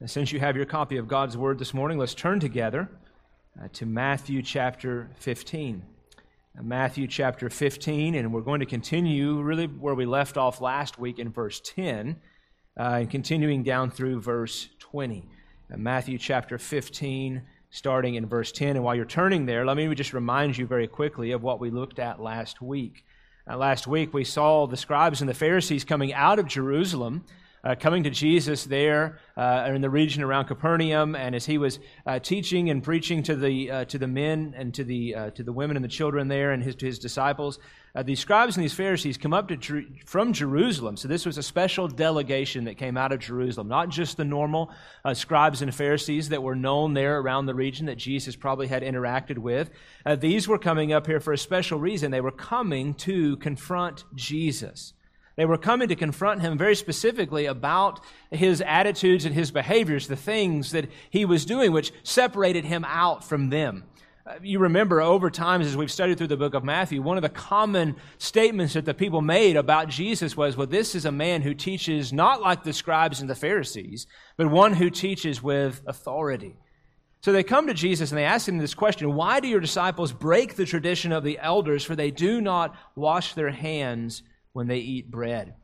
And since you have your copy of God's Word this morning, let's turn together uh, to Matthew chapter 15. Uh, Matthew chapter 15, and we're going to continue really where we left off last week in verse 10, uh, and continuing down through verse 20. Uh, Matthew chapter 15, starting in verse 10. And while you're turning there, let me just remind you very quickly of what we looked at last week. Last week, we saw the scribes and the Pharisees coming out of Jerusalem uh, coming to Jesus there uh, in the region around Capernaum, and as he was uh, teaching and preaching to the uh, to the men and to the uh, to the women and the children there, and his to his disciples, uh, these scribes and these Pharisees come up to from Jerusalem. So this was a special delegation that came out of Jerusalem, not just the normal scribes and Pharisees that were known there around the region that Jesus probably had interacted with. these were coming up here for a special reason. They were coming to confront Jesus. They were coming to confront him very specifically about his attitudes and his behaviors, the things that he was doing, which separated him out from them. Uh, you remember over time, as we've studied through the book of Matthew, one of the common statements that the people made about Jesus was, well, this is a man who teaches not like the scribes and the Pharisees, but one who teaches with authority. So they come to Jesus and they ask him this question Why do your disciples break the tradition of the elders, for they do not wash their hands when they eat bread.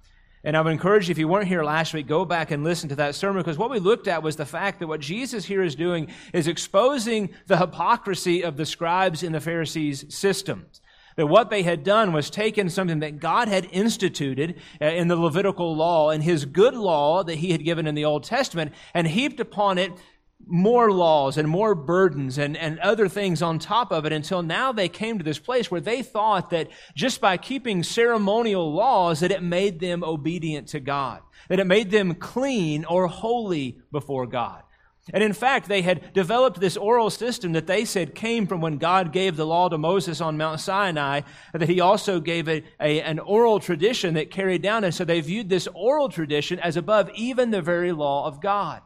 And I would encourage you, if you weren't here last week, go back and listen to that sermon because what we looked at was the fact that what Jesus here is doing is exposing the hypocrisy of the scribes and the Pharisees' systems. That what they had done was taken something that God had instituted uh, in the Levitical law and his good law that he had given in the Old Testament and heaped upon it more laws and more burdens and, and other things on top of it until now they came to this place where they thought that just by keeping ceremonial laws that it made them obedient to God, that it made them clean or holy before God. And in fact, they had developed this oral system that they said came from when God gave the law to Moses on Mount Sinai, that he also gave a, a, an oral tradition that carried down. And so they viewed this oral tradition as above even the very law of God.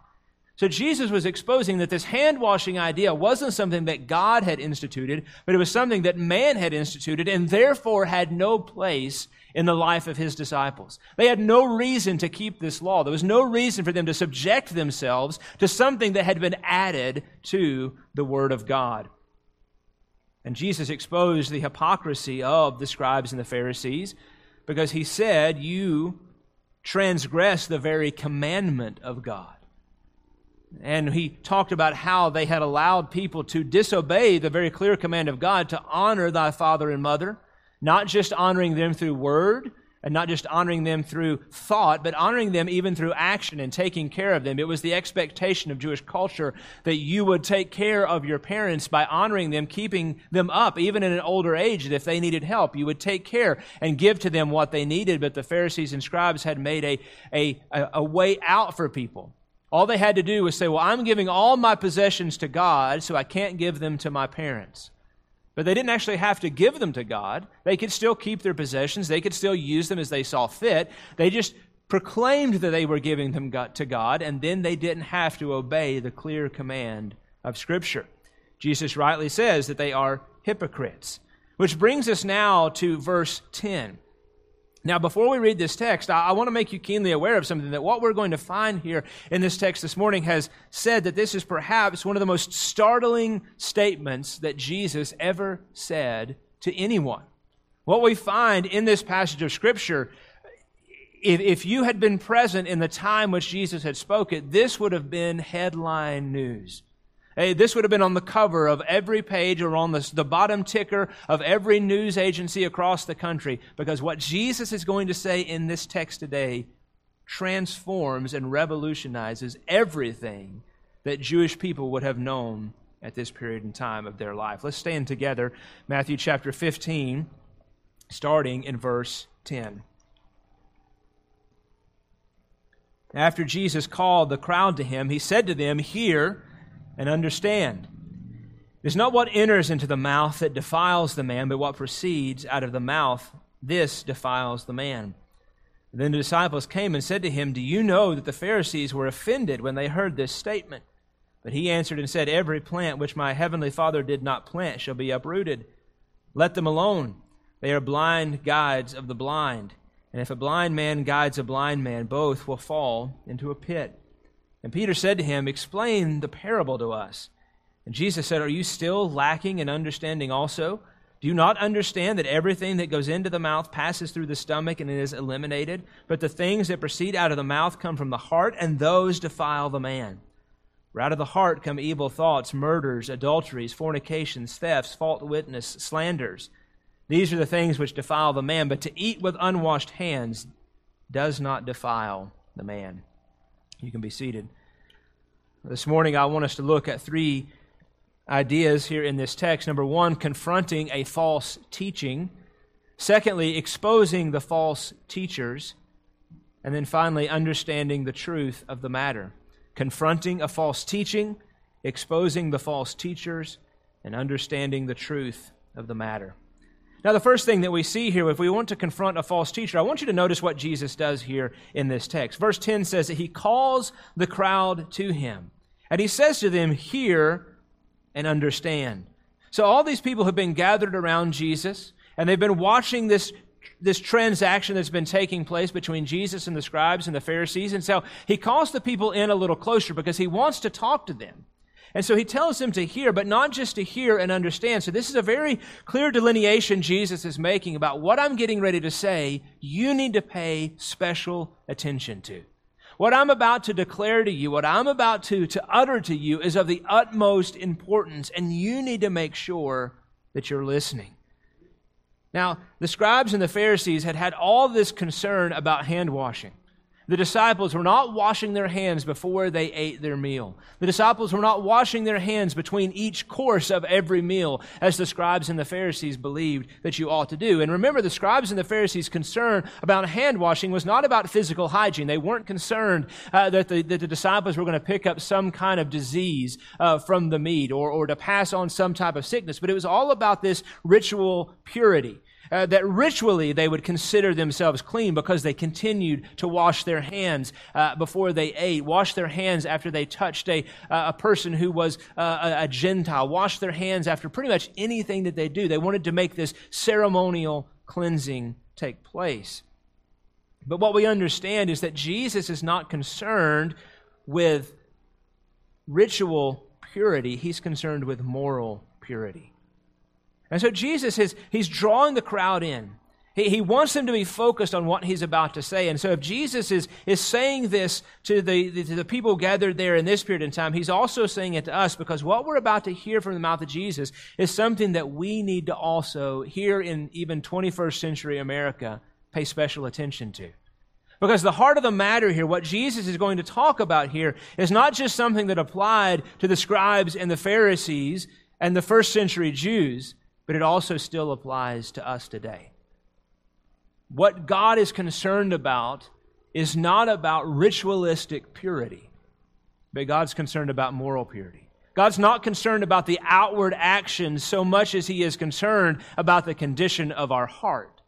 So Jesus was exposing that this hand washing idea wasn't something that God had instituted, but it was something that man had instituted and therefore had no place in the life of his disciples. They had no reason to keep this law. There was no reason for them to subject themselves to something that had been added to the Word of God. And Jesus exposed the hypocrisy of the scribes and the Pharisees because he said, You transgress the very commandment of God. And he talked about how they had allowed people to disobey the very clear command of God to honor thy father and mother, not just honoring them through word and not just honoring them through thought, but honoring them even through action and taking care of them. It was the expectation of Jewish culture that you would take care of your parents by honoring them, keeping them up, even in an older age, that if they needed help, you would take care and give to them what they needed. But the Pharisees and scribes had made a, a, a way out for people. All they had to do was say, Well, I'm giving all my possessions to God, so I can't give them to my parents. But they didn't actually have to give them to God. They could still keep their possessions, they could still use them as they saw fit. They just proclaimed that they were giving them to God, and then they didn't have to obey the clear command of Scripture. Jesus rightly says that they are hypocrites. Which brings us now to verse 10. Now, before we read this text, I, I, want to make you keenly aware of something that what we're going to find here in this text this morning has said that this is perhaps one of the most startling statements that Jesus ever said to anyone. What we find in this passage of Scripture, if, if you had been present in the time which Jesus had spoken, this would have been headline news. Hey, this would have been on the cover of every page or on the, the bottom ticker of every news agency across the country because what Jesus is going to say in this text today transforms and revolutionizes everything that Jewish people would have known at this period in time of their life. Let's stand together. Matthew chapter 15, starting in verse 10. After Jesus called the crowd to him, he said to them, Hear and understand. It is not what enters into the mouth that defiles the man, but what proceeds out of the mouth, this defiles the man. Then the disciples came and said to him, Do you know that the Pharisees were offended when they heard this statement? But he answered and said, Every plant which my heavenly Father did not plant shall be uprooted. Let them alone. They are blind guides of the blind. And if a blind man guides a blind man, both will fall into a pit. And Peter said to him, Explain the parable to us. And Jesus said, Are you still lacking in understanding also? Do you not understand that everything that goes into the mouth passes through the stomach and is eliminated? But the things that proceed out of the mouth come from the heart, and those defile the man. For out of the heart come evil thoughts, murders, adulteries, fornications, thefts, false witness, slanders. These are the things which defile the man, but to eat with unwashed hands does not defile the man. You can be seated. This morning, I want us to look at three ideas here in this text. Number one, confronting a false teaching. Secondly, exposing the false teachers. And then finally, understanding the truth of the matter. Confronting a false teaching, exposing the false teachers, and understanding the truth of the matter. Now, the first thing that we see here, if we want to confront a false teacher, I want you to notice what Jesus does here in this text. Verse 10 says that he calls the crowd to him, and he says to them, Hear and understand. So, all these people have been gathered around Jesus, and they've been watching this, this transaction that's been taking place between Jesus and the scribes and the Pharisees. And so, he calls the people in a little closer because he wants to talk to them. And so he tells them to hear, but not just to hear and understand. So this is a very clear delineation Jesus is making about what I'm getting ready to say, you need to pay special attention to. What I'm about to declare to you, what I'm about to, to utter to you is of the utmost importance, and you need to make sure that you're listening. Now, the scribes and the Pharisees had had all this concern about hand washing. The disciples were not washing their hands before they ate their meal. The disciples were not washing their hands between each course of every meal, as the scribes and the Pharisees believed that you ought to do. And remember, the scribes and the Pharisees' concern about hand washing was not about physical hygiene. They weren't concerned uh, that, the, that the disciples were going to pick up some kind of disease uh, from the meat or, or to pass on some type of sickness, but it was all about this ritual purity uh, that ritually they would consider themselves clean because they continued to wash their hands uh, before they ate, wash their hands after they touched a, uh, a person who was uh, a, a Gentile, wash their hands after pretty much anything that they do. They wanted to make this ceremonial cleansing take place. But what we understand is that Jesus is not concerned with ritual purity, he's concerned with moral purity. And so Jesus is, he's drawing the crowd in. He, he wants them to be focused on what he's about to say. And so if Jesus is, is saying this to the, the, to the people gathered there in this period in time, he's also saying it to us because what we're about to hear from the mouth of Jesus is something that we need to also, here in even 21st century America, pay special attention to. Because the heart of the matter here, what Jesus is going to talk about here, is not just something that applied to the scribes and the Pharisees and the first century Jews, but it also still applies to us today. What God is concerned about is not about ritualistic purity, but God's concerned about moral purity. God's not concerned about the outward actions so much as He is concerned about the condition of our heart.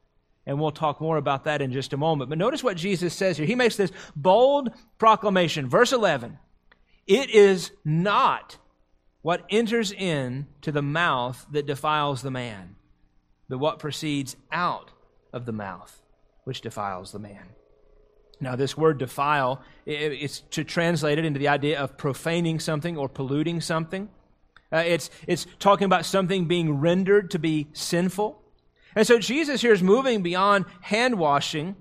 And we'll talk more about that in just a moment. But notice what Jesus says here. He makes this bold proclamation. Verse 11 It is not what enters in to the mouth that defiles the man, but what proceeds out of the mouth which defiles the man. Now, this word defile, it's to translate it into the idea of profaning something or polluting something. Uh, it's, it's talking about something being rendered to be sinful. And so Jesus here is moving beyond hand washing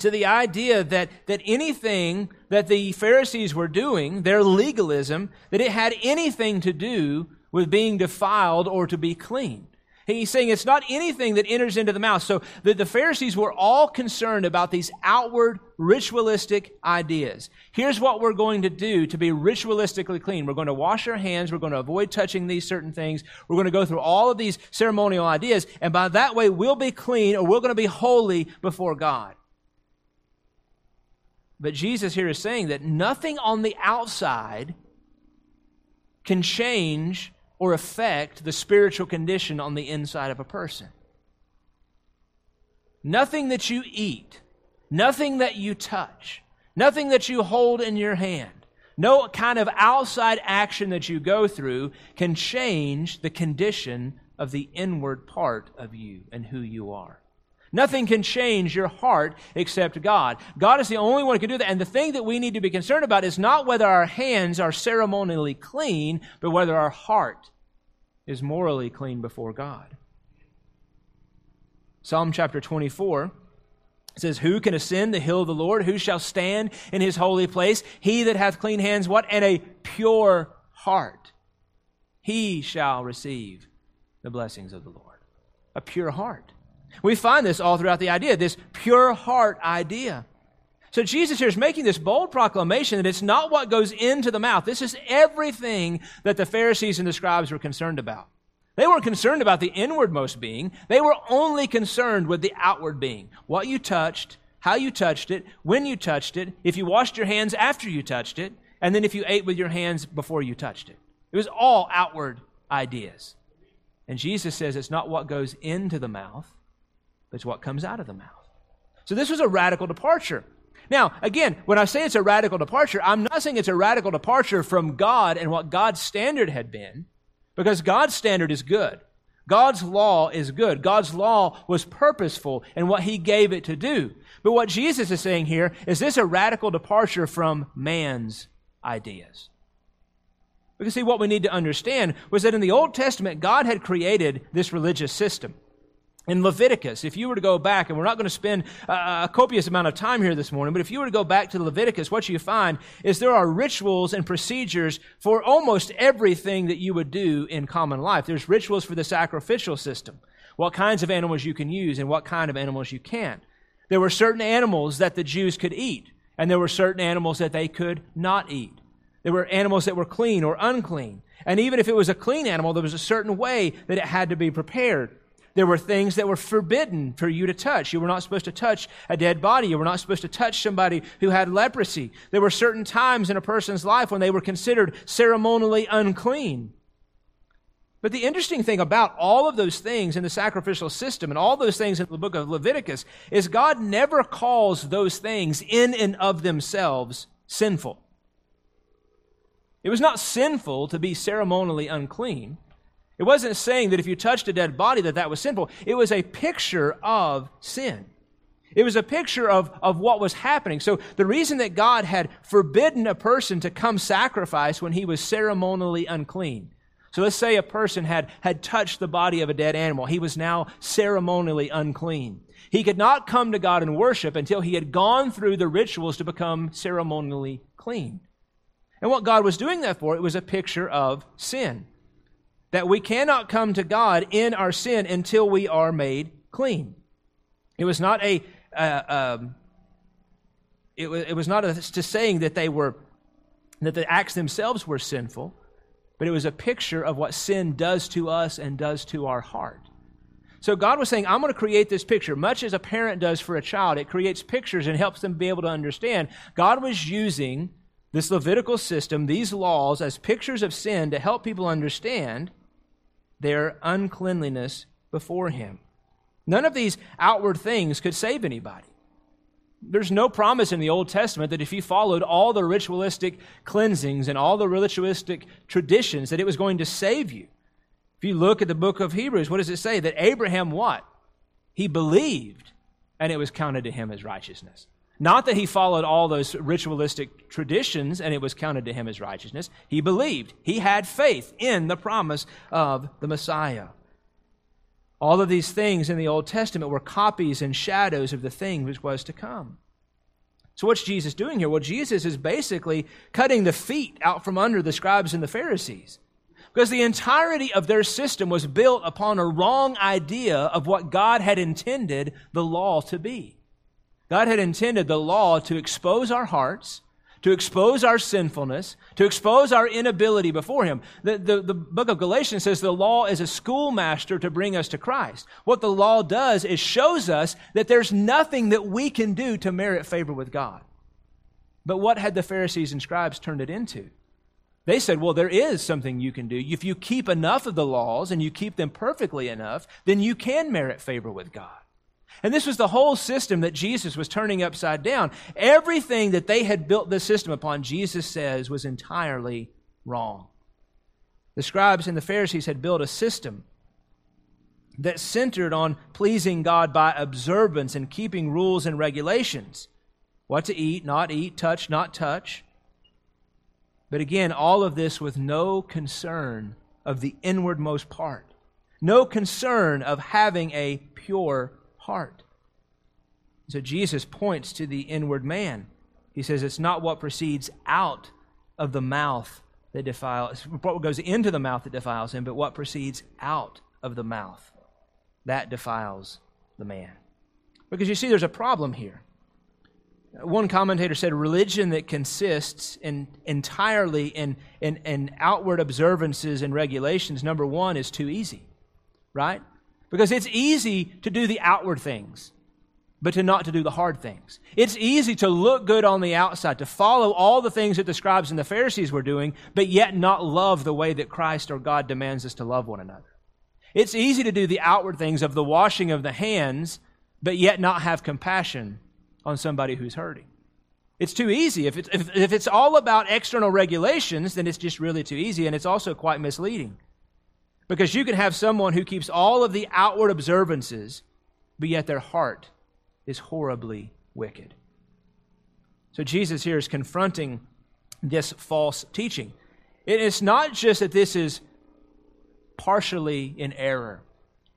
to the idea that, that anything that the Pharisees were doing, their legalism, that it had anything to do with being defiled or to be clean. He's saying it's not anything that enters into the mouth. So the, the Pharisees were all concerned about these outward ritualistic ideas. Here's what we're going to do to be ritualistically clean. We're going to wash our hands. We're going to avoid touching these certain things. We're going to go through all of these ceremonial ideas. And by that way, we'll be clean or we're going to be holy before God. But Jesus here is saying that nothing on the outside can change or affect the spiritual condition on the inside of a person. Nothing that you eat, nothing that you touch, nothing that you hold in your hand, no kind of outside action that you go through can change the condition of the inward part of you and who you are. Nothing can change your heart except God. God is the only one who can do that. And the thing that we need to be concerned about is not whether our hands are ceremonially clean, but whether our heart is morally clean before God. Psalm chapter 24 says, Who can ascend the hill of the Lord? Who shall stand in his holy place? He that hath clean hands, what? And a pure heart. He shall receive the blessings of the Lord. A pure heart. We find this all throughout the idea, this pure heart idea. So Jesus here is making this bold proclamation that it's not what goes into the mouth. This is everything that the Pharisees and the scribes were concerned about. They weren't concerned about the inwardmost being. They were only concerned with the outward being. What you touched, how you touched it, when you touched it, if you washed your hands after you touched it, and then if you ate with your hands before you touched it. It was all outward ideas. And Jesus says it's not what goes into the mouth, it's what comes out of the mouth. So this was a radical departure. Now, again, when I say it's a radical departure, I'm not saying it's a radical departure from God and what God's standard had been, because God's standard is good. God's law is good. God's law was purposeful in what he gave it to do. But what Jesus is saying here is this a radical departure from man's ideas. Because see, what we need to understand was that in the Old Testament, God had created this religious system in Leviticus, if you were to go back, and we're not going to spend a copious amount of time here this morning, but if you were to go back to Leviticus, what you find is there are rituals and procedures for almost everything that you would do in common life. There's rituals for the sacrificial system, what kinds of animals you can use and what kind of animals you can't. There were certain animals that the Jews could eat, and there were certain animals that they could not eat. There were animals that were clean or unclean. And even if it was a clean animal, there was a certain way that it had to be prepared. There were things that were forbidden for you to touch. You were not supposed to touch a dead body. You were not supposed to touch somebody who had leprosy. There were certain times in a person's life when they were considered ceremonially unclean. But the interesting thing about all of those things in the sacrificial system and all those things in the book of Leviticus is God never calls those things in and of themselves sinful. It was not sinful to be ceremonially unclean. It wasn't saying that if you touched a dead body that that was sinful. It was a picture of sin. It was a picture of, of what was happening. So the reason that God had forbidden a person to come sacrifice when he was ceremonially unclean. So let's say a person had, had touched the body of a dead animal. He was now ceremonially unclean. He could not come to God and worship until he had gone through the rituals to become ceremonially clean. And what God was doing that for, it was a picture of sin that we cannot come to God in our sin until we are made clean. It was not a, uh, um, it, was, it was not a, to saying that they were, that the acts themselves were sinful, but it was a picture of what sin does to us and does to our heart. So God was saying, I'm going to create this picture, much as a parent does for a child. It creates pictures and helps them be able to understand. God was using this Levitical system, these laws, as pictures of sin to help people understand their uncleanliness before him. None of these outward things could save anybody. There's no promise in the Old Testament that if you followed all the ritualistic cleansings and all the ritualistic traditions that it was going to save you. If you look at the book of Hebrews, what does it say? That Abraham what? He believed and it was counted to him as righteousness. Not that he followed all those ritualistic traditions and it was counted to him as righteousness. He believed. He had faith in the promise of the Messiah. All of these things in the Old Testament were copies and shadows of the thing which was to come. So, what's Jesus doing here? Well, Jesus is basically cutting the feet out from under the scribes and the Pharisees. Because the entirety of their system was built upon a wrong idea of what God had intended the law to be. God had intended the law to expose our hearts, to expose our sinfulness, to expose our inability before Him. The, the, the, book of Galatians says the law is a schoolmaster to bring us to Christ. What the law does is shows us that there's nothing that we can do to merit favor with God. But what had the Pharisees and scribes turned it into? They said, well, there is something you can do. If you keep enough of the laws and you keep them perfectly enough, then you can merit favor with God. And this was the whole system that Jesus was turning upside down. Everything that they had built this system upon, Jesus says, was entirely wrong. The scribes and the Pharisees had built a system that centered on pleasing God by observance and keeping rules and regulations what to eat, not eat, touch, not touch. But again, all of this with no concern of the inwardmost part, no concern of having a pure heart. So Jesus points to the inward man. He says it's not what proceeds out of the mouth that defiles, what goes into the mouth that defiles him, but what proceeds out of the mouth that defiles the man. Because you see, there's a problem here. One commentator said religion that consists in, entirely in, in, in outward observances and regulations, number one, is too easy, right? Because it's easy to do the outward things, but to not to do the hard things. It's easy to look good on the outside, to follow all the things that the scribes and the Pharisees were doing, but yet not love the way that Christ or God demands us to love one another. It's easy to do the outward things of the washing of the hands, but yet not have compassion on somebody who's hurting. It's too easy. If it's, if, if it's all about external regulations, then it's just really too easy, and it's also quite misleading. Because you can have someone who keeps all of the outward observances, but yet their heart is horribly wicked. So Jesus here is confronting this false teaching. It's not just that this is partially in error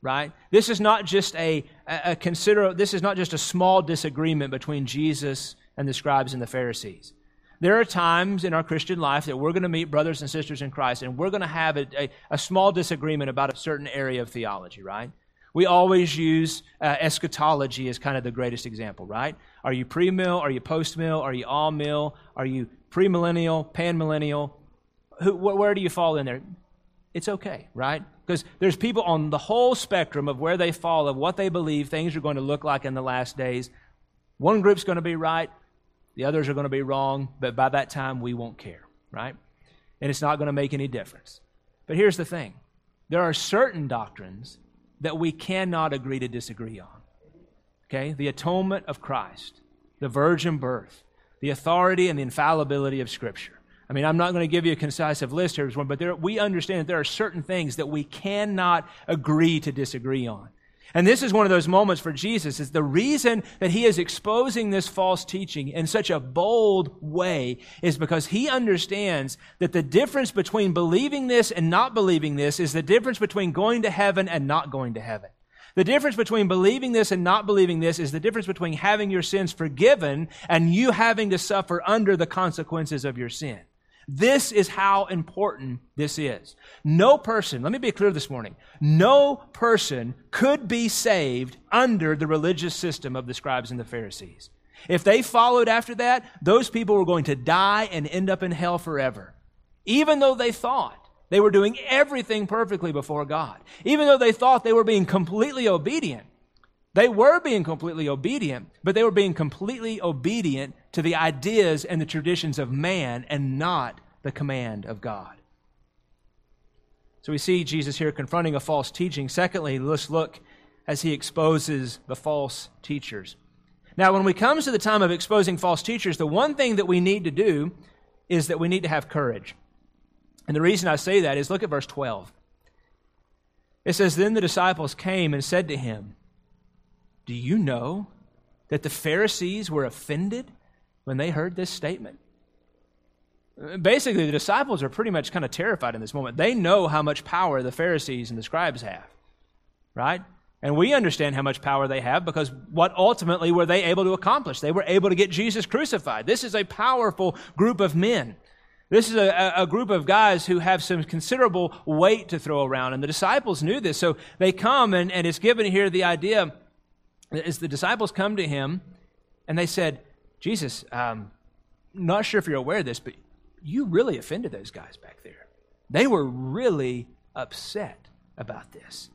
right this is not just a, a, consider this is not just a small disagreement between jesus and the scribes and the pharisees there are times in our christian life that we're going to meet brothers and sisters in christ and we're going to have a, a, a, small disagreement about a certain area of theology right? We always use uh, eschatology as kind of the greatest example right? Are you pre-mill? Are you post-mill? Are you all mill are you premillennial? Panmillennial? Who, where do you fall in there? It's okay, right? Because there's people on the whole spectrum of where they fall, of what they believe things are going to look like in the last days. One group's going to be right, the others are going to be wrong, but by that time we won't care, right? And it's not going to make any difference. But here's the thing there are certain doctrines that we cannot agree to disagree on. Okay? The atonement of Christ, the virgin birth, the authority and the infallibility of Scripture. I mean, I'm not going to give you a concise list here, but there, we understand that there are certain things that we cannot agree to disagree on. And this is one of those moments for Jesus is the reason that he is exposing this false teaching in such a bold way is because he understands that the difference between believing this and not believing this is the difference between going to heaven and not going to heaven. The difference between believing this and not believing this is the difference between having your sins forgiven and you having to suffer under the consequences of your sin. This is how important this is. No person, let me be clear this morning, no person could be saved under the religious system of the scribes and the Pharisees. If they followed after that, those people were going to die and end up in hell forever. Even though they thought they were doing everything perfectly before God, even though they thought they were being completely obedient, they were being completely obedient, but they were being completely obedient to the ideas and the traditions of man and not the command of God. So we see Jesus here confronting a false teaching. Secondly, let's look as he exposes the false teachers. Now, when we come to the time of exposing false teachers, the one thing that we need to do is that we need to have courage. And the reason I say that is look at verse 12. It says, Then the disciples came and said to him, do you know that the Pharisees were offended when they heard this statement? Basically, the disciples are pretty much kind of terrified in this moment. They know how much power the Pharisees and the scribes have, right? And we understand how much power they have because what ultimately were they able to accomplish? They were able to get Jesus crucified. This is a powerful group of men. This is a, a, group of guys who have some considerable weight to throw around, and the disciples knew this. So they come, and, and it's given here the idea as the disciples come to him and they said, Jesus, um, not sure if you're aware of this, but you really offended those guys back there. They were really upset about this.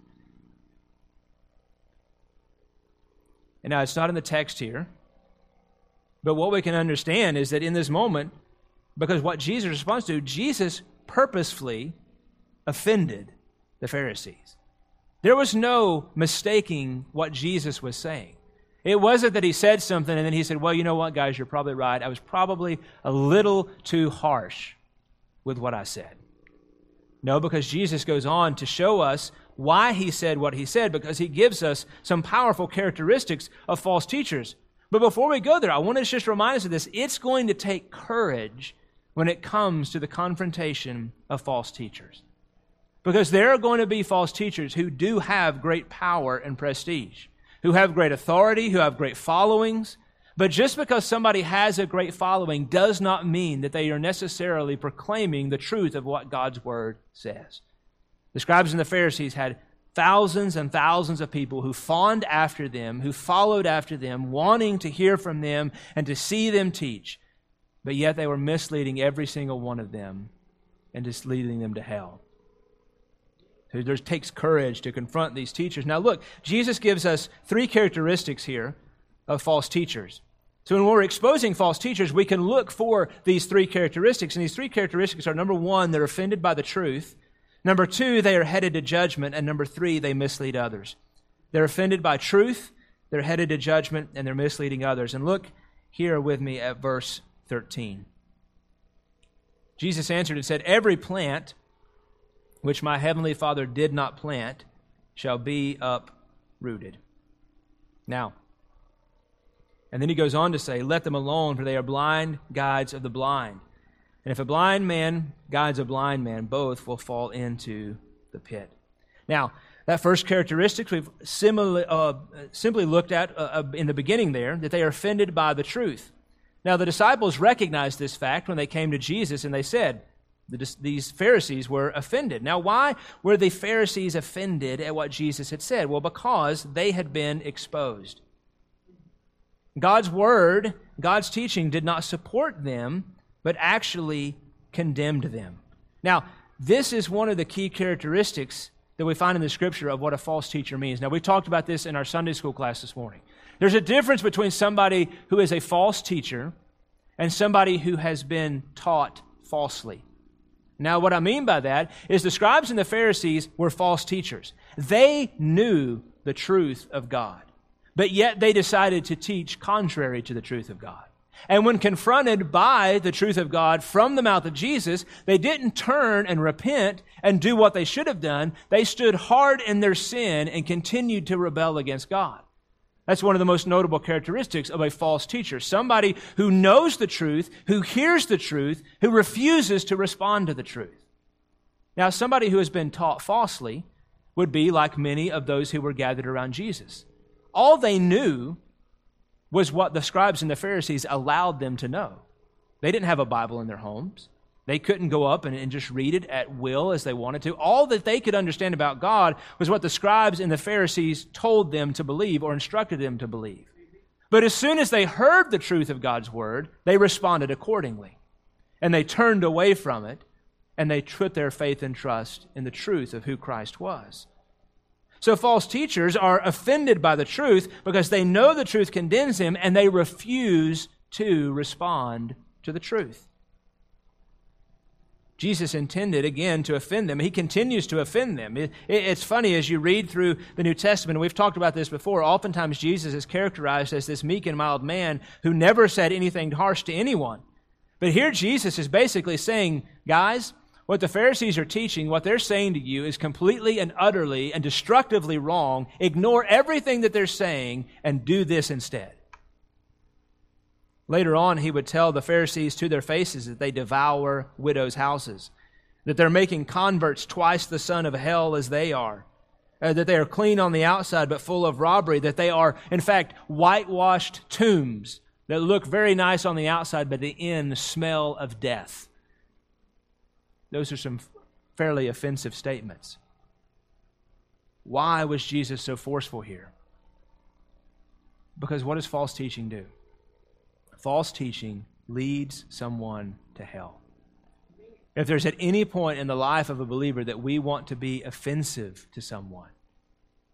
And now it's not in the text here, but what we can understand is that in this moment, because what Jesus responds to, Jesus purposefully offended the Pharisees. There was no mistaking what Jesus was saying. It wasn't that he said something and then he said, Well, you know what, guys, you're probably right. I was probably a little too harsh with what I said. No, because Jesus goes on to show us why he said what he said because he gives us some powerful characteristics of false teachers. But before we go there, I want to just remind us of this. It's going to take courage when it comes to the confrontation of false teachers. Because there are going to be false teachers who do have great power and prestige, who have great authority, who have great followings. But just because somebody has a great following does not mean that they are necessarily proclaiming the truth of what God's word says. The scribes and the Pharisees had thousands and thousands of people who fawned after them, who followed after them, wanting to hear from them and to see them teach. But yet they were misleading every single one of them and just leading them to hell. There takes courage to confront these teachers. Now, look, Jesus gives us three characteristics here of false teachers. So when we're exposing false teachers, we can look for these three characteristics. And these three characteristics are number one, they're offended by the truth. Number two, they are headed to judgment. And number three, they mislead others. They're offended by truth, they're headed to judgment, and they're misleading others. And look here with me at verse 13. Jesus answered and said, Every plant which my heavenly Father did not plant shall be uprooted. Now, and then he goes on to say, Let them alone, for they are blind guides of the blind. And if a blind man guides a blind man, both will fall into the pit. Now, that first characteristic we've uh, simply looked at uh, uh, in the beginning there, that they are offended by the truth. Now, the disciples recognized this fact when they came to Jesus and they said, the, these Pharisees were offended. Now, why were the Pharisees offended at what Jesus had said? Well, because they had been exposed. God's word, God's teaching did not support them but actually condemned them. Now, this is one of the key characteristics that we find in the scripture of what a false teacher means. Now, we talked about this in our Sunday school class this morning. There's a difference between somebody who is a false teacher and somebody who has been taught falsely. Now, what I mean by that is the scribes and the Pharisees were false teachers. They knew the truth of God, but yet they decided to teach contrary to the truth of God. And when confronted by the truth of God from the mouth of Jesus, they didn't turn and repent and do what they should have done. They stood hard in their sin and continued to rebel against God. That's one of the most notable characteristics of a false teacher. Somebody who knows the truth, who hears the truth, who refuses to respond to the truth. Now, somebody who has been taught falsely would be like many of those who were gathered around Jesus. All they knew was what the scribes and the Pharisees allowed them to know. They didn't have a Bible in their homes. They couldn't go up and, and, just read it at will as they wanted to. All that they could understand about God was what the scribes and the Pharisees told them to believe or instructed them to believe. But as soon as they heard the truth of God's word, they responded accordingly. And they turned away from it and they put their faith and trust in the truth of who Christ was. So false teachers are offended by the truth because they know the truth condemns them and they refuse to respond to the truth. Jesus intended again to offend them. He continues to offend them. It, it, it's funny as you read through the New Testament, we've talked about this before. Oftentimes, Jesus is characterized as this meek and mild man who never said anything harsh to anyone. But here, Jesus is basically saying, guys, what the Pharisees are teaching, what they're saying to you, is completely and utterly and destructively wrong. Ignore everything that they're saying and do this instead. Later on, he would tell the Pharisees to their faces that they devour widows' houses, that they're making converts twice the son of hell as they are, uh, that they are clean on the outside but full of robbery, that they are, in fact, whitewashed tombs that look very nice on the outside but the in smell of death. Those are some fairly offensive statements. Why was Jesus so forceful here? Because what does false teaching do? False teaching leads someone to hell. If there's at any point in the life of a believer that we want to be offensive to someone,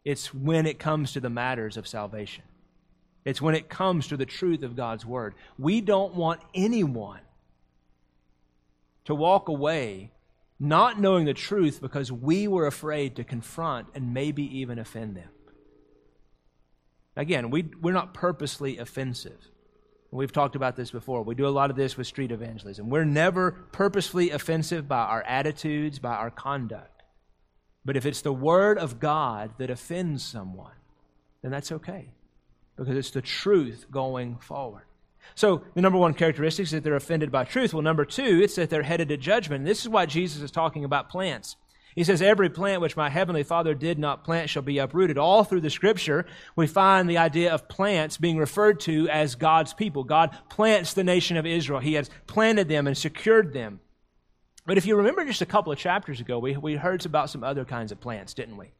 it's when it comes to the matters of salvation. It's when it comes to the truth of God's Word. We don't want anyone to walk away not knowing the truth because we were afraid to confront and maybe even offend them. Again, we, we're not purposely offensive. We've talked about this before. We do a lot of this with street evangelism. We're never purposefully offensive by our attitudes, by our conduct. But if it's the Word of God that offends someone, then that's okay because it's the truth going forward. So, the number one characteristic is that they're offended by truth. Well, number two, it's that they're headed to judgment. And this is why Jesus is talking about plants. He says, Every plant which my heavenly Father did not plant shall be uprooted. All through the scripture, we find the idea of plants being referred to as God's people. God plants the nation of Israel, He has planted them and secured them. But if you remember just a couple of chapters ago, we, we heard about some other kinds of plants, didn't we?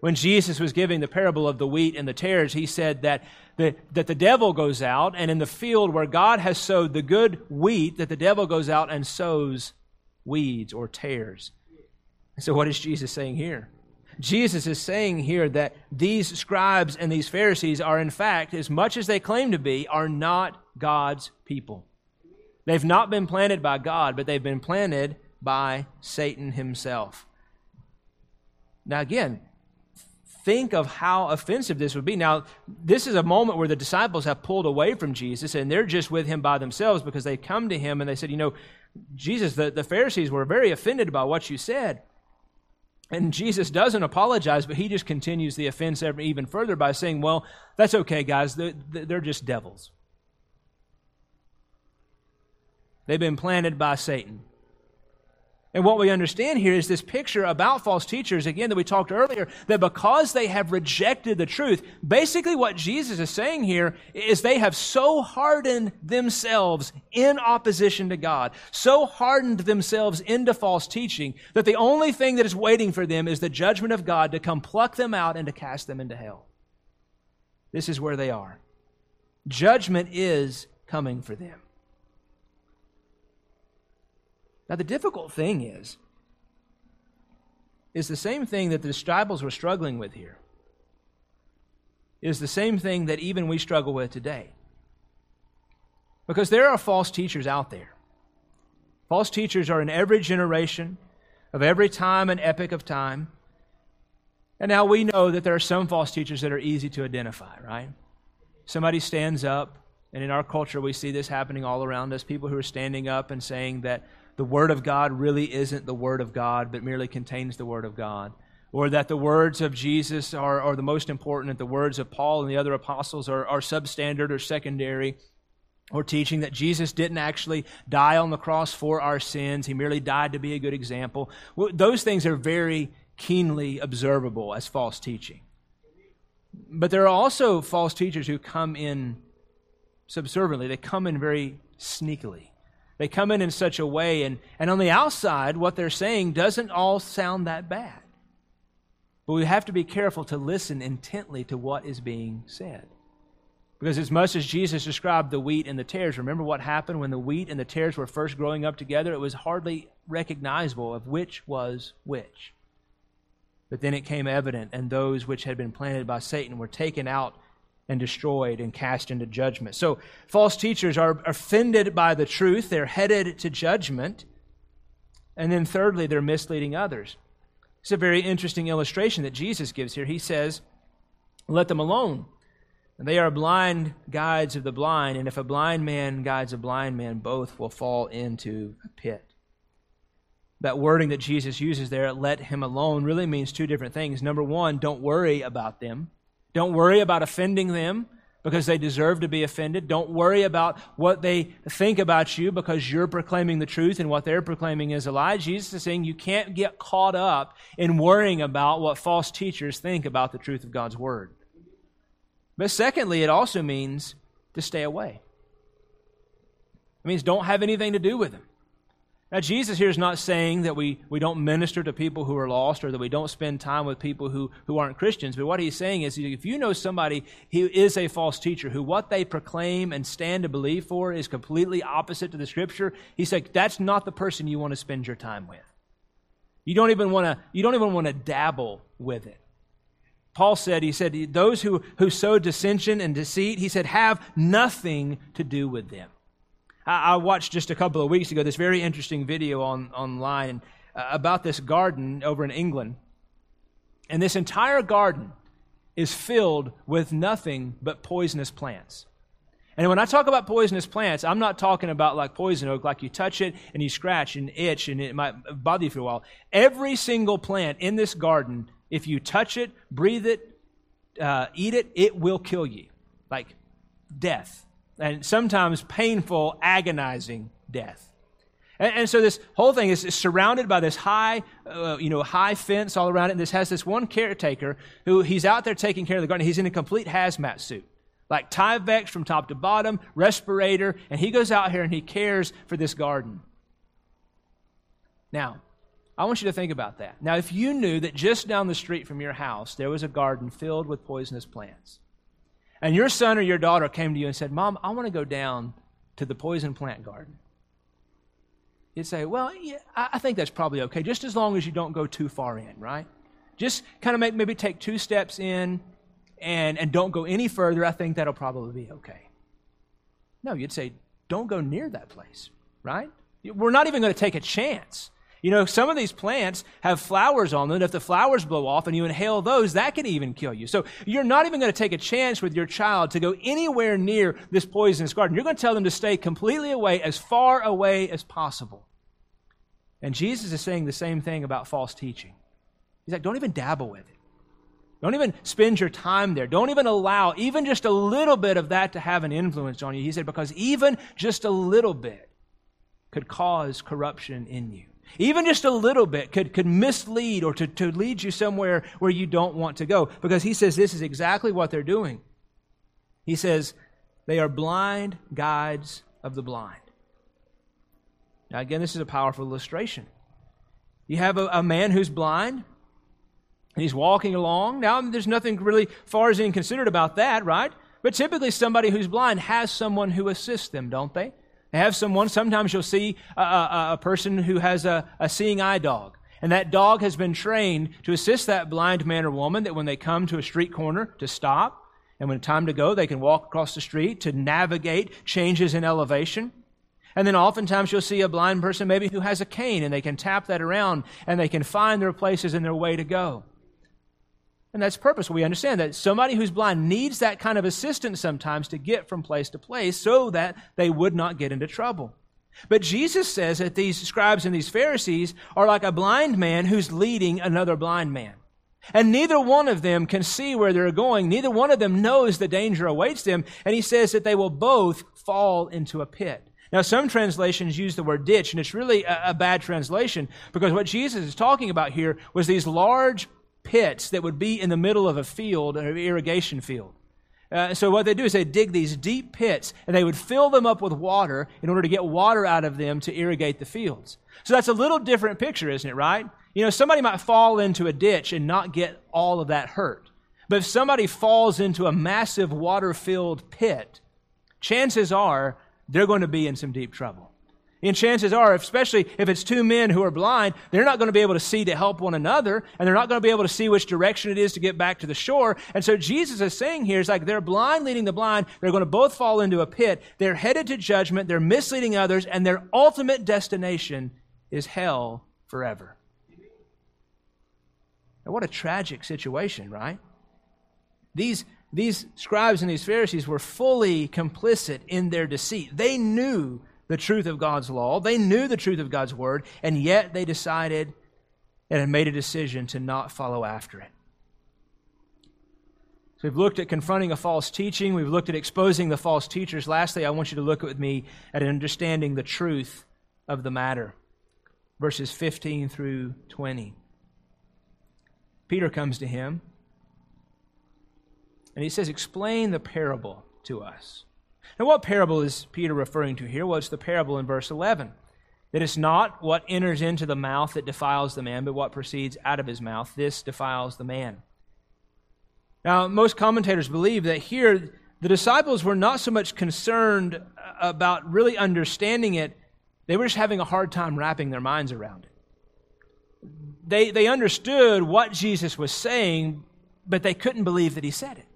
When Jesus was giving the parable of the wheat and the tares, he said that the, that the devil goes out, and in the field where God has sowed the good wheat, that the devil goes out and sows weeds or tares. So, what is Jesus saying here? Jesus is saying here that these scribes and these Pharisees are, in fact, as much as they claim to be, are not God's people. They've not been planted by God, but they've been planted by Satan himself. Now, again, think of how offensive this would be. Now, this is a moment where the disciples have pulled away from Jesus and they're just with him by themselves because they come to him and they said, You know, Jesus, the, the Pharisees were very offended by what you said. And Jesus doesn't apologize, but he just continues the offense even further by saying, Well, that's okay, guys. They're just devils. They've been planted by Satan. And what we understand here is this picture about false teachers, again, that we talked earlier, that because they have rejected the truth, basically what Jesus is saying here is they have so hardened themselves in opposition to God, so hardened themselves into false teaching, that the only thing that is waiting for them is the judgment of God to come pluck them out and to cast them into hell. This is where they are. Judgment is coming for them. Now, the difficult thing is, is the same thing that the disciples were struggling with here. Is the same thing that even we struggle with today. Because there are false teachers out there. False teachers are in every generation, of every time and epoch of time. And now we know that there are some false teachers that are easy to identify, right? Somebody stands up, and in our culture we see this happening all around us people who are standing up and saying that the Word of God really isn't the Word of God, but merely contains the Word of God. Or that the words of Jesus are, are the most important, and the words of Paul and the other apostles are, are substandard or secondary. Or teaching that Jesus didn't actually die on the cross for our sins, He merely died to be a good example. Those things are very keenly observable as false teaching. But there are also false teachers who come in subserviently, they come in very sneakily. They come in in such a way, and, and on the outside, what they're saying doesn't all sound that bad. But we have to be careful to listen intently to what is being said. Because as much as Jesus described the wheat and the tares, remember what happened when the wheat and the tares were first growing up together? It was hardly recognizable of which was which. But then it came evident, and those which had been planted by Satan were taken out and destroyed and cast into judgment. So, false teachers are offended by the truth, they're headed to judgment. And then, thirdly, they're misleading others. It's a very interesting illustration that Jesus gives here. He says, Let them alone. They are blind guides of the blind, and if a blind man guides a blind man, both will fall into a pit. That wording that Jesus uses there, let him alone, really means two different things. Number one, don't worry about them. Don't worry about offending them because they deserve to be offended. Don't worry about what they think about you because you're proclaiming the truth and what they're proclaiming is a lie. Jesus is saying you can't get caught up in worrying about what false teachers think about the truth of God's Word. But secondly, it also means to stay away. It means don't have anything to do with them. Now, Jesus here is not saying that we, we don't minister to people who are lost or that we don't spend time with people who, who aren't Christians. But what he's saying is if you know somebody who is a false teacher, who what they proclaim and stand to believe for is completely opposite to the Scripture, he's like, that's not the person you want to spend your time with. You don't even want to, you don't even want to dabble with it. Paul said, he said, those who, who sow dissension and deceit, he said, have nothing to do with them. I, watched just a couple of weeks ago this very interesting video on, online uh, about this garden over in England. And this entire garden is filled with nothing but poisonous plants. And when I talk about poisonous plants, I'm not talking about like poison oak, like you touch it and you scratch and itch and it might bother you for a while. Every single plant in this garden, if you touch it, breathe it, uh, eat it, it will kill you. Like death. And sometimes painful, agonizing death. And, and so this whole thing is, is surrounded by this high, uh, you know, high fence all around it. And this has this one caretaker who he's out there taking care of the garden. He's in a complete hazmat suit like Tyvek from top to bottom, respirator, and he goes out here and he cares for this garden. Now, I want you to think about that. Now, if you knew that just down the street from your house there was a garden filled with poisonous plants, and your son or your daughter came to you and said, Mom, I want to go down to the poison plant garden, you'd say, Well, yeah, I think that's probably okay, just as long as you don't go too far in, right? Just kind of make, maybe take two steps in and, and don't go any further, I think that'll probably be okay. No, you'd say, don't go near that place, right? We're not even going to take a chance. You know, some of these plants have flowers on them. If the flowers blow off and you inhale those, that can even kill you. So you're not even going to take a chance with your child to go anywhere near this poisonous garden. You're going to tell them to stay completely away, as far away as possible. And Jesus is saying the same thing about false teaching. He's like, don't even dabble with it. Don't even spend your time there. Don't even allow even just a little bit of that to have an influence on you. He said, because even just a little bit could cause corruption in you. Even just a little bit could, could mislead or to, to lead you somewhere where you don't want to go. Because he says this is exactly what they're doing. He says, they are blind guides of the blind. Now, again, this is a powerful illustration. You have a, a man who's blind, and he's walking along. Now, there's nothing really far as considered about that, right? But typically, somebody who's blind has someone who assists them, don't they? They have someone. Sometimes you'll see a, a, a person who has a, a seeing eye dog. And that dog has been trained to assist that blind man or woman that when they come to a street corner to stop, and when time to go, they can walk across the street to navigate changes in elevation. And then oftentimes you'll see a blind person maybe who has a cane and they can tap that around and they can find their places and their way to go. And that's purposeful. We understand that somebody who's blind needs that kind of assistance sometimes to get from place to place so that they would not get into trouble. But Jesus says that these scribes and these Pharisees are like a blind man who's leading another blind man. And neither one of them can see where they're going. Neither one of them knows the danger awaits them. And he says that they will both fall into a pit. Now, some translations use the word ditch, and it's really a, a, bad translation because what Jesus is talking about here was these large pits that would be in the middle of a field, an irrigation field. Uh, so what they do is they dig these deep pits and they would fill them up with water in order to get water out of them to irrigate the fields. So that's a little different picture, isn't it, right? You know, somebody might fall into a ditch and not get all of that hurt. But if somebody falls into a massive water filled pit, chances are they're going to be in some deep trouble. And chances are, especially if it's two men who are blind, they're not going to be able to see to help one another, and they're not going to be able to see which direction it is to get back to the shore. And so Jesus is saying here is like they're blind leading the blind. They're going to both fall into a pit. They're headed to judgment. They're misleading others, and their ultimate destination is hell forever. Now, what a tragic situation, right? These, these scribes and these Pharisees were fully complicit in their deceit. They knew the truth of God's law. They knew the truth of God's word, and yet they decided and had made a decision to not follow after it. So we've looked at confronting a false teaching. We've looked at exposing the false teachers. Lastly, I want you to look with me at understanding the truth of the matter. Verses 15 through 20. Peter comes to him and he says, Explain the parable to us. Now, what parable is Peter referring to here? Well, it's the parable in verse 11. That it's not what enters into the mouth that defiles the man, but what proceeds out of his mouth. This defiles the man. Now, most commentators believe that here the disciples were not so much concerned about really understanding it, they were just having a hard time wrapping their minds around it. They, they understood what Jesus was saying, but they couldn't believe that he said it.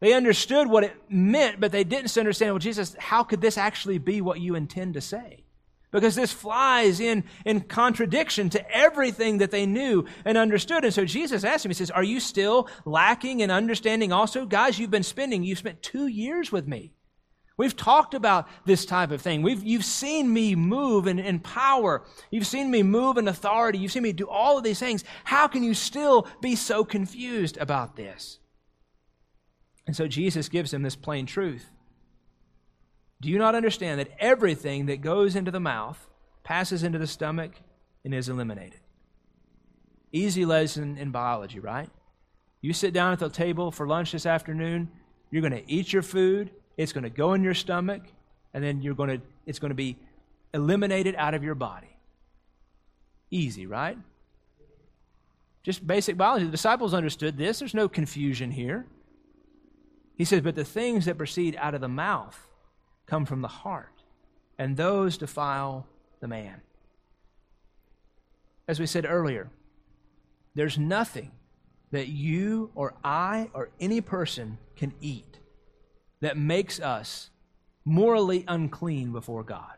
They understood what it meant, but they didn't understand, well, Jesus, how could this actually be what you intend to say? Because this flies in, in contradiction to everything that they knew and understood. And so Jesus asked him, He says, Are you still lacking in understanding also? Guys, you've been spending, you've spent two years with me. We've talked about this type of thing. We've, you've seen me move in, in power. You've seen me move in authority. You've seen me do all of these things. How can you still be so confused about this? And so Jesus gives him this plain truth. Do you not understand that everything that goes into the mouth passes into the stomach and is eliminated? Easy lesson in biology, right? You sit down at the table for lunch this afternoon, you're going to eat your food, it's going to go in your stomach, and then you're going to, it's going to be eliminated out of your body. Easy, right? Just basic biology. The disciples understood this. There's no confusion here. He says, But the things that proceed out of the mouth come from the heart, and those defile the man. As we said earlier, there's nothing that you or I or any person can eat that makes us morally unclean before God.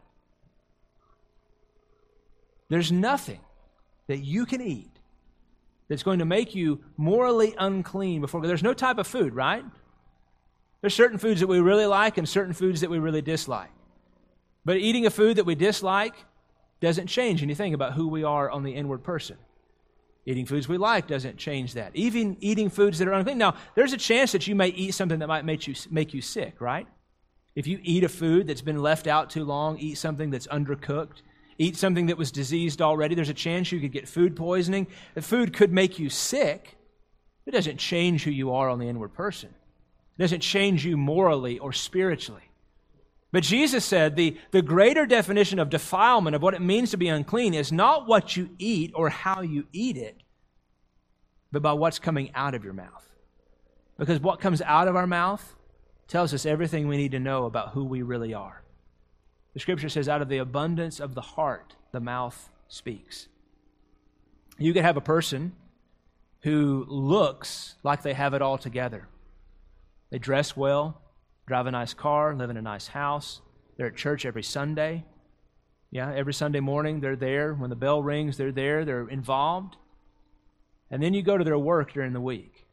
There's nothing that you can eat that's going to make you morally unclean before God. There's no type of food, right? There's certain foods that we really like and certain foods that we really dislike. But eating a food that we dislike doesn't change anything about who we are on the inward person. Eating foods we like doesn't change that. Even eating foods that are unclean. Now, there's a chance that you may eat something that might make you, make you sick, right? If you eat a food that's been left out too long, eat something that's undercooked, eat something that was diseased already, there's a chance you could get food poisoning. The food could make you sick. It doesn't change who you are on the inward person. It doesn't change you morally or spiritually. But Jesus said the, the greater definition of defilement, of what it means to be unclean, is not what you eat or how you eat it, but by what's coming out of your mouth. Because what comes out of our mouth tells us everything we need to know about who we really are. The scripture says, out of the abundance of the heart, the mouth speaks. You could have a person who looks like they have it all together. They dress well, drive a nice car, live in a nice house. They're at church every Sunday. Yeah, every Sunday morning they're there. When the bell rings, they're there. They're involved. And then you go to their work during the week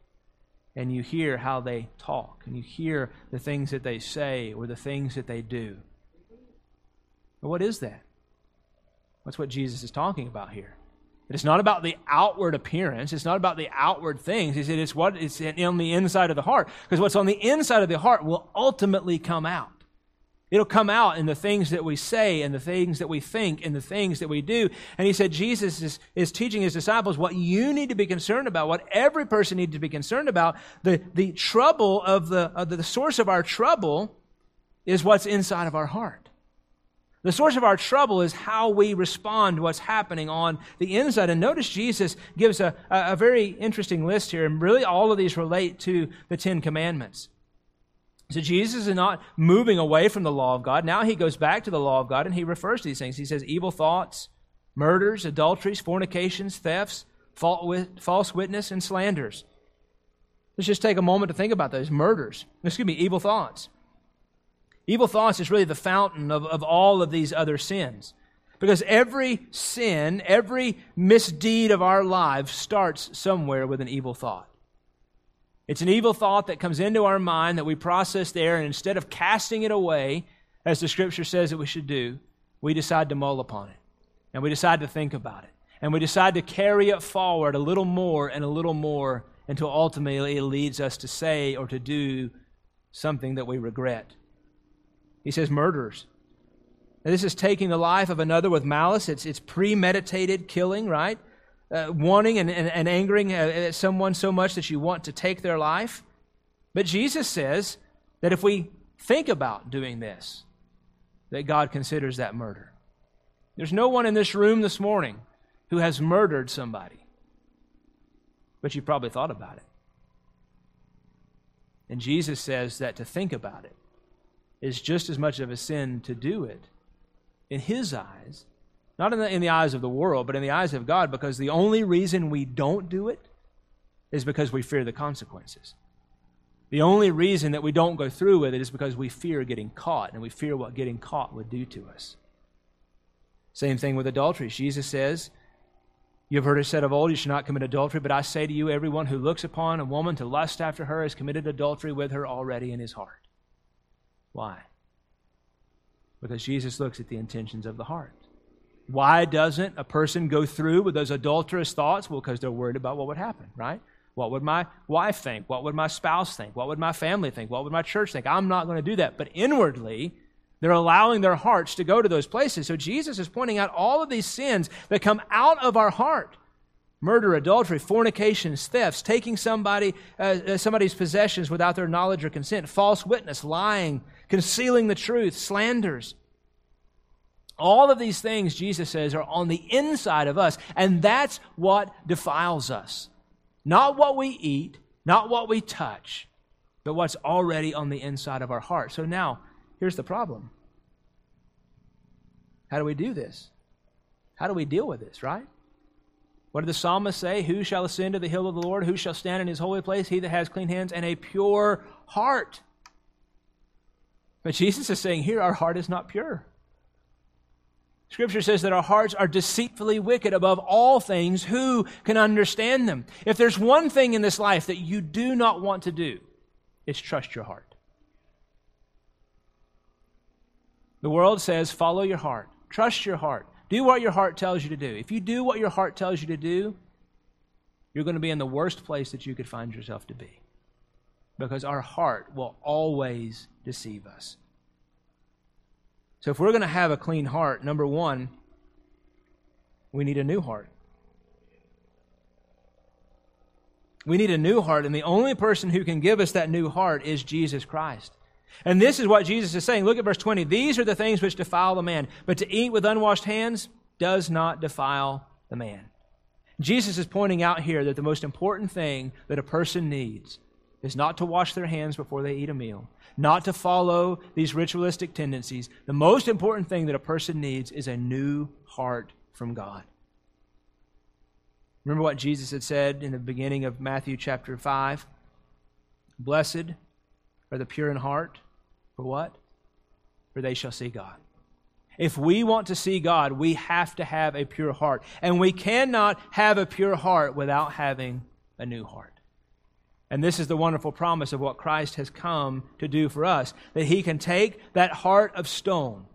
and you hear how they talk and you hear the things that they say or the things that they do. But what is that? That's what Jesus is talking about here. It's not about the outward appearance. It's not about the outward things. He said it's what is on the inside of the heart. Because what's on the inside of the heart will ultimately come out. It'll come out in the things that we say and the things that we think and the things that we do. And he said Jesus is, is teaching his disciples what you need to be concerned about, what every person needs to be concerned about. The, the trouble of the, of the source of our trouble is what's inside of our heart. The source of our trouble is how we respond to what's happening on the inside. And notice Jesus gives a, a, very interesting list here, and really all of these relate to the Ten Commandments. So Jesus is not moving away from the law of God. Now he goes back to the law of God and he refers to these things. He says evil thoughts, murders, adulteries, fornications, thefts, false witness, and slanders. Let's just take a moment to think about those murders. Excuse me, evil thoughts. Evil thoughts is really the fountain of, of all of these other sins. Because every sin, every misdeed of our lives starts somewhere with an evil thought. It's an evil thought that comes into our mind that we process there, and instead of casting it away, as the scripture says that we should do, we decide to mull upon it. And we decide to think about it. And we decide to carry it forward a little more and a little more until ultimately it leads us to say or to do something that we regret. He says murderers. Now, this is taking the life of another with malice. It's, it's premeditated killing, right? Uh, wanting and, and, and angering uh, someone so much that you want to take their life. But Jesus says that if we think about doing this, that God considers that murder. There's no one in this room this morning who has murdered somebody, but you probably thought about it. And Jesus says that to think about it is just as much of a sin to do it in His eyes, not in the, in the eyes of the world, but in the eyes of God, because the only reason we don't do it is because we fear the consequences. The only reason that we don't go through with it is because we fear getting caught, and we fear what getting caught would do to us. Same thing with adultery. Jesus says, You have heard it said of old, You should not commit adultery, but I say to you, everyone who looks upon a woman to lust after her has committed adultery with her already in his heart. Why? Because Jesus looks at the intentions of the heart. Why doesn't a person go through with those adulterous thoughts? Well, because they're worried about what would happen, right? What would my wife think? What would my spouse think? What would my family think? What would my church think? I'm not going to do that. But inwardly, they're allowing their hearts to go to those places. So Jesus is pointing out all of these sins that come out of our heart murder, adultery, fornications, thefts, taking somebody, uh, uh, somebody's possessions without their knowledge or consent, false witness, lying, concealing the truth, slanders. All of these things, Jesus says, are on the inside of us, and that's what defiles us. Not what we eat, not what we touch, but what's already on the inside of our heart. So now, Here's the problem How do we do this? How do we deal with this, right? What did the psalmist say? Who shall ascend to the hill of the Lord? Who shall stand in his holy place? He that has clean hands and a pure heart. But Jesus is saying here, our heart is not pure. Scripture says that our hearts are deceitfully wicked above all things. Who can understand them? If there's one thing in this life that you do not want to do, it's trust your heart. The world says, follow your heart, trust your heart, do what your heart tells you to do. If you do what your heart tells you to do, you're going to be in the worst place that you could find yourself to be. Because our heart will always deceive us. So, if we're going to have a clean heart, number one, we need a new heart. We need a new heart, and the only person who can give us that new heart is Jesus Christ. And this is what Jesus is saying. Look at verse 20. These are the things which defile the man, but to eat with unwashed hands does not defile the man. Jesus is pointing out here that the most important thing that a person needs is not to wash their hands before they eat a meal, not to follow these ritualistic tendencies. The most important thing that a person needs is a new heart from God. Remember what Jesus had said in the beginning of Matthew chapter 5? Blessed are the pure in heart. For what? For they shall see God. If we want to see God, we have to have a pure heart. And we cannot have a pure heart without having a new heart. And this is the wonderful promise of what Christ has come to do for us that He can take that heart of stone,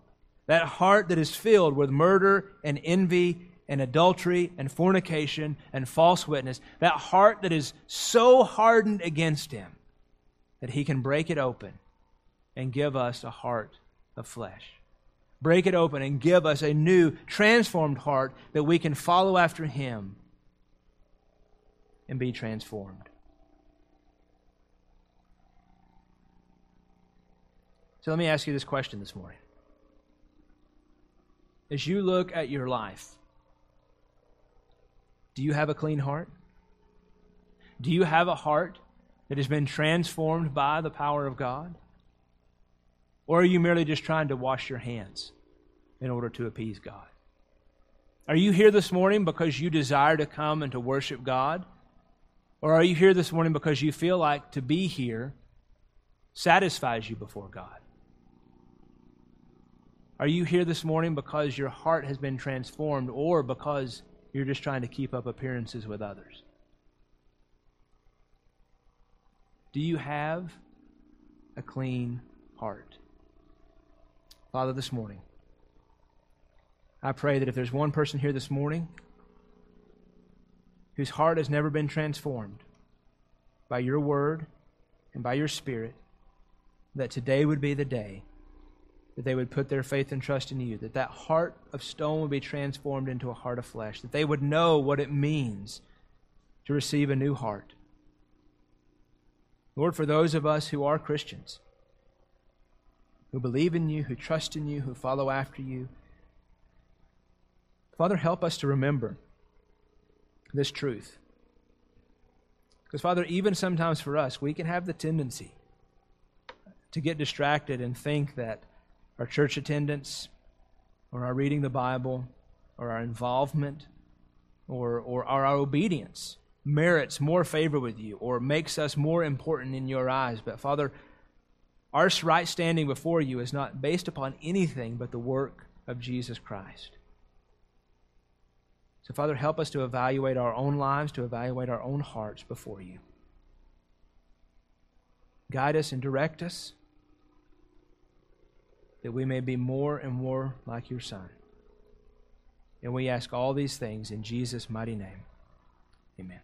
that heart that is filled with murder and envy and adultery and fornication and false witness, that heart that is so hardened against Him, that He can break it open and give us a heart of flesh. Break it open and give us a new, transformed heart that we can follow after Him and be transformed. So let me ask you this question this morning. As you look at your life, do you have a clean heart? Do you have a heart that has been transformed by the power of God? Or are you merely just trying to wash your hands in order to appease God? Are you here this morning because you desire to come and to worship God? Or are you here this morning because you feel like to be here satisfies you before God? Are you here this morning because your heart has been transformed or because you're just trying to keep up appearances with others? Do you have a clean heart? Father, this morning, I pray that if there's one person here this morning whose heart has never been transformed by your word and by your spirit, that today would be the day that they would put their faith and trust in you, that that heart of stone would be transformed into a heart of flesh, that they would know what it means to receive a new heart Lord, for those of us who are Christians, who believe in you, who trust in you, who follow after you, Father, help us to remember this truth. Because, Father, even sometimes for us, we can have the tendency to get distracted and think that our church attendance or our reading the Bible or our involvement or, or our obedience merits more favor with you or makes us more important in your eyes. But Father, our right standing before you is not based upon anything but the work of Jesus Christ. So, Father, help us to evaluate our own lives, to evaluate our own hearts before you. Guide us and direct us. That we may be more and more like your Son. And we ask all these things in Jesus' mighty name. Amen.